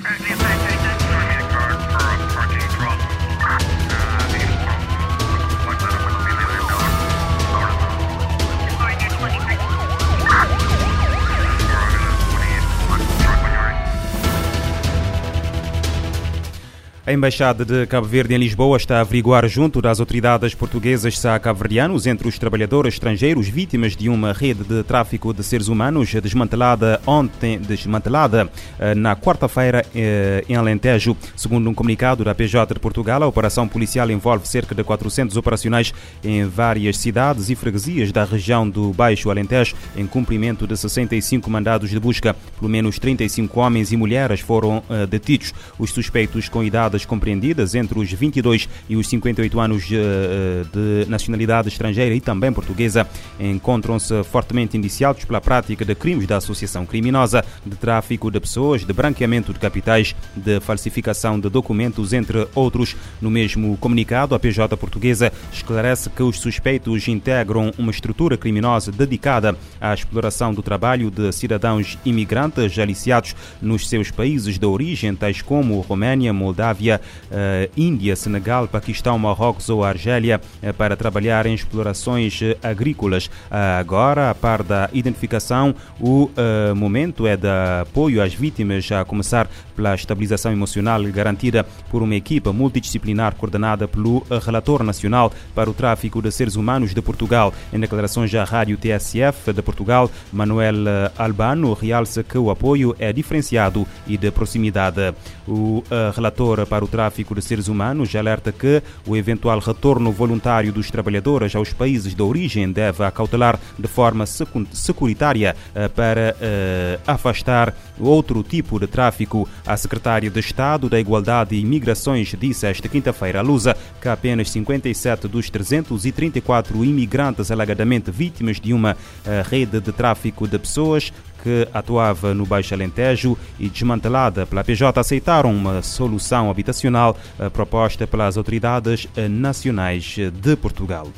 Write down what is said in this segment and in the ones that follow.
Right, A Embaixada de Cabo Verde em Lisboa está a averiguar junto das autoridades portuguesas se há cabo-verdianos entre os trabalhadores estrangeiros vítimas de uma rede de tráfico de seres humanos desmantelada ontem, desmantelada eh, na quarta-feira eh, em Alentejo. Segundo um comunicado da PJ de Portugal, a operação policial envolve cerca de 400 operacionais em várias cidades e freguesias da região do Baixo Alentejo, em cumprimento de 65 mandados de busca. Pelo menos 35 homens e mulheres foram eh, detidos. Os suspeitos com idade compreendidas entre os 22 e os 58 anos eh, de nacionalidade estrangeira e também portuguesa encontram-se fortemente indiciados pela prática de crimes da associação criminosa, de tráfico de pessoas, de branqueamento de capitais, de falsificação de documentos, entre outros. No mesmo comunicado, a PJ portuguesa esclarece que os suspeitos integram uma estrutura criminosa dedicada à exploração do trabalho de cidadãos imigrantes aliciados nos seus países de origem, tais como Roménia, Moldávia, uh, Índia, Senegal, Paquistão, Marrocos ou Argélia uh, para trabalhar em explorações uh, agrícolas. agora, a par da identificação, o momento é de apoio às vítimas, a começar pela estabilização emocional garantida por uma equipa multidisciplinar coordenada pelo Relator Nacional para o Tráfico de Seres Humanos de Portugal. Em declarações à Rádio TSF de Portugal, Manuel Albano realça que o apoio é diferenciado e de proximidade. O relator para o tráfico de seres humanos alerta que o eventual retorno voluntário dos trabalhadores aos países de origem deve acautelar de forma securitária eh, para uh, afastar outro tipo de tráfico. A secretária de Estado da Igualdade e Imigrações disse esta quinta-feira à Lusa que apenas 57 dos 334 imigrantes alegadamente vítimas de uma uh, rede de tráfico de pessoas que atuava no Baixo Alentejo e desmantelada pela PJ aceitaram uma solução habitacional eh, proposta pelas autoridades eh, nacionais de Portugal.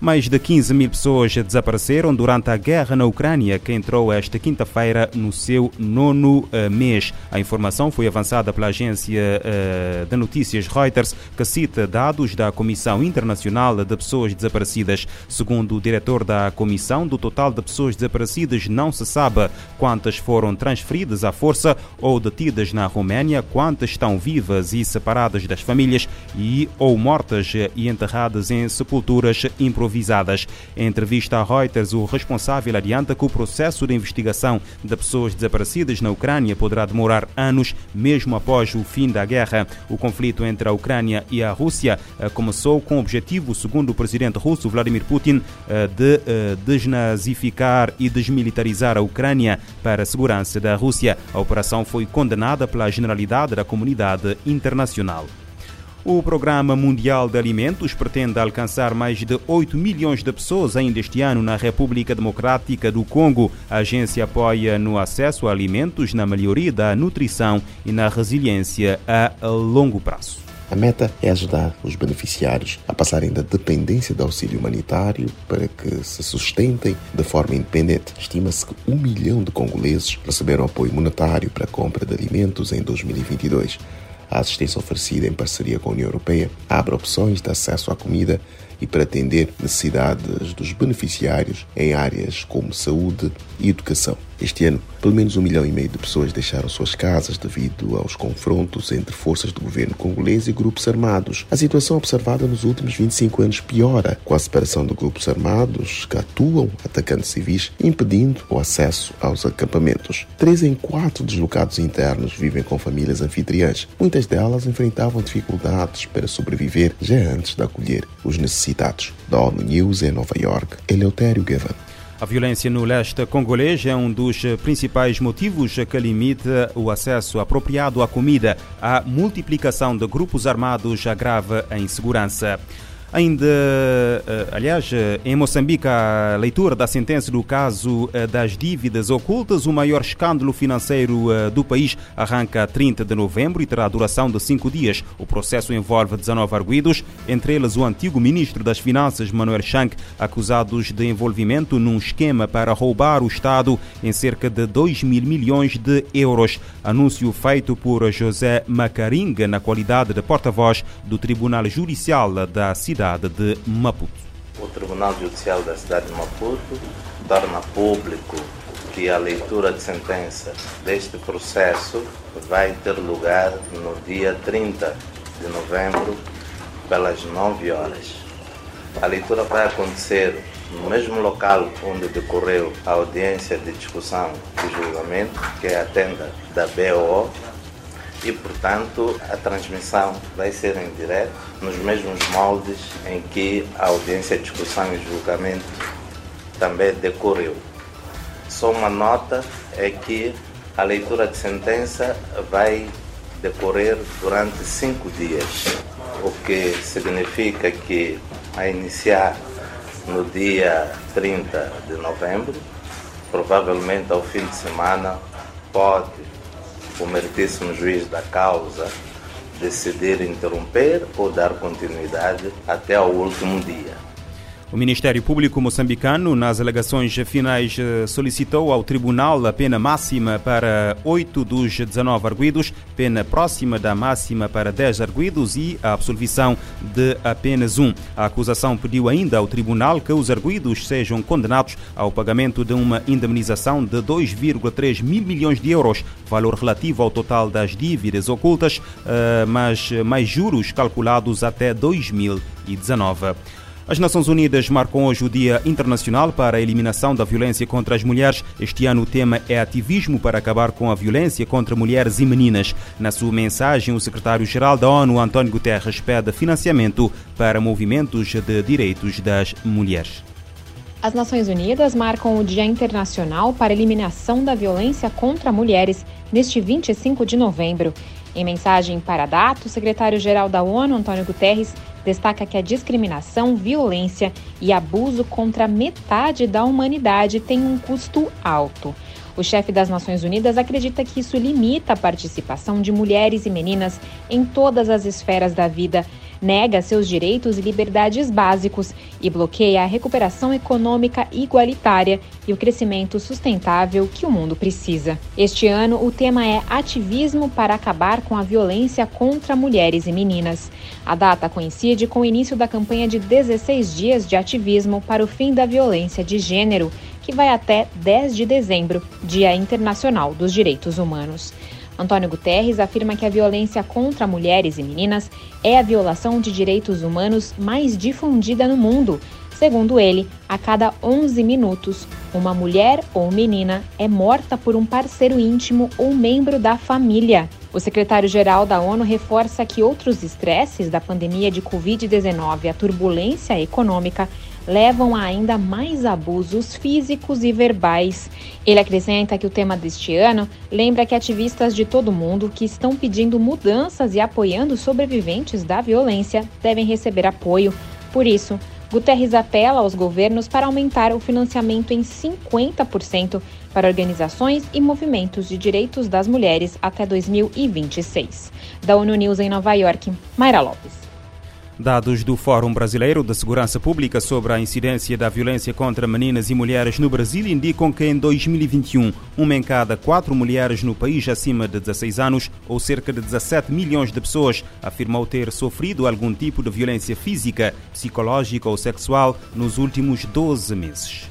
Mais de 15 mil pessoas desapareceram durante a guerra na Ucrânia, que entrou esta quinta-feira no seu nono uh, mês. A informação foi avançada pela agência uh, de notícias Reuters, que cita dados da Comissão Internacional de Pessoas Desaparecidas. Segundo o diretor da comissão, do total de pessoas desaparecidas não se sabe quantas foram transferidas à força ou detidas na Roménia, quantas estão vivas e separadas das famílias e ou mortas e enterradas em sepulturas improvisadas improvisadas. Em entrevista à Reuters, o responsável adianta que o processo de investigação de pessoas desaparecidas na Ucrânia poderá demorar anos, mesmo após o fim da guerra. O conflito entre a Ucrânia e a Rússia eh, começou com o objetivo, segundo o presidente russo Vladimir Putin, eh, de eh, desnazificar e desmilitarizar a Ucrânia para a segurança da Rússia. A operação foi condenada pela generalidade da comunidade internacional. O Programa Mundial de Alimentos pretende alcançar mais de 8 milhões de pessoas ainda este ano na República Democrática do Congo. A agência apoia no acesso a alimentos, na melhoria da nutrição e na resiliência a longo prazo. A meta é ajudar os beneficiários a passarem da dependência do auxílio humanitário para que se sustentem de forma independente. Estima-se que um milhão de congoleses receberam apoio monetário para a compra de alimentos em 2022. A assistência oferecida em parceria com a União Europeia abre opções de acesso à comida e para atender necessidades dos beneficiários em áreas como saúde e educação. Este ano, pelo menos um milhão e meio de pessoas deixaram suas casas devido aos confrontos entre forças do governo congolês e grupos armados. A situação observada nos últimos 25 anos piora, com a separação de grupos armados que atuam atacando civis, impedindo o acesso aos acampamentos. Três em quatro deslocados internos vivem com famílias anfitriãs. Muitas delas enfrentavam dificuldades para sobreviver já antes de acolher os necessitados. Da ONU News em Nova York, Eleutério Gavan. A violência no leste congolês é um dos principais motivos que limita o acesso apropriado à comida. A multiplicação de grupos armados agrava a insegurança. Ainda, eh, aliás, eh, em Moçambique, a leitura da sentença do caso eh, das dívidas ocultas, o maior escândalo financeiro do país, arranca 30 de novembro e terá duração de cinco dias. O processo envolve 19 arguídos, entre eles o antigo ministro das Finanças, Manuel Shank, acusados de envolvimento num esquema para roubar o Estado em cerca de 2 mil milhões de euros. Anúncio feito por José Macaringa, na qualidade de porta-voz do Tribunal Judicial da cidade cidade de Maputo. O Tribunal Judicial da cidade de Maputo torna público que a leitura de sentença deste processo vai ter lugar no dia 30 de novembro, pelas 9 horas. A leitura vai acontecer no mesmo local onde decorreu a audiência de discussão e julgamento, que é a tenda da BOO, e, portanto, a transmissão vai ser em direto, nos mesmos moldes em que a audiência, discussão e julgamento também decorreu. Só uma nota é que a leitura de sentença vai decorrer durante cinco dias, o que significa que, a iniciar no dia 30 de novembro, provavelmente ao fim de semana, pode o meritíssimo juiz da causa decidir interromper ou dar continuidade até ao último dia. O Ministério Público moçambicano, nas alegações finais, eh, solicitou ao Tribunal a pena máxima para oito dos 19 arguídos, pena próxima da máxima para 10 arguídos e a absolvição de apenas um. A acusação pediu ainda ao Tribunal que os arguídos sejam condenados ao pagamento de uma indemnização de 2,3 mil milhões de euros, valor relativo ao total das dívidas ocultas, eh, mas mais juros calculados até 2019. As Nações Unidas marcam hoje o Dia Internacional para a Eliminação da Violência contra as Mulheres. Este ano o tema é ativismo para acabar com a violência contra mulheres e meninas. Na sua mensagem, o secretário-geral da ONU, António Guterres, pede financiamento para movimentos de direitos das mulheres. As Nações Unidas marcam o Dia Internacional para a Eliminação da Violência contra Mulheres neste 25 de novembro. Em mensagem para a data, o secretário-geral da ONU, Antônio Guterres, destaca que a discriminação, violência e abuso contra metade da humanidade tem um custo alto. O chefe das Nações Unidas acredita que isso limita a participação de mulheres e meninas em todas as esferas da vida nega seus direitos e liberdades básicos e bloqueia a recuperação econômica igualitária e o crescimento sustentável que o mundo precisa. Este ano, o tema é Ativismo para acabar com a violência contra mulheres e meninas. A data coincide com o início da campanha de 16 dias de ativismo para o fim da violência de gênero, que vai até 10 de dezembro, Dia Internacional dos Direitos Humanos. Antônio Guterres afirma que a violência contra mulheres e meninas é a violação de direitos humanos mais difundida no mundo. Segundo ele, a cada 11 minutos, uma mulher ou menina é morta por um parceiro íntimo ou membro da família. O secretário-geral da ONU reforça que outros estresses da pandemia de Covid-19 e a turbulência econômica levam a ainda mais abusos físicos e verbais. Ele acrescenta que o tema deste ano lembra que ativistas de todo mundo que estão pedindo mudanças e apoiando sobreviventes da violência devem receber apoio. Por isso, Guterres apela aos governos para aumentar o financiamento em 50% para organizações e movimentos de direitos das mulheres até 2026. Da ONU News em Nova York, Mayra Lopes. Dados do Fórum Brasileiro de Segurança Pública sobre a incidência da violência contra meninas e mulheres no Brasil indicam que em 2021, uma em cada quatro mulheres no país acima de 16 anos, ou cerca de 17 milhões de pessoas, afirmou ter sofrido algum tipo de violência física, psicológica ou sexual nos últimos 12 meses.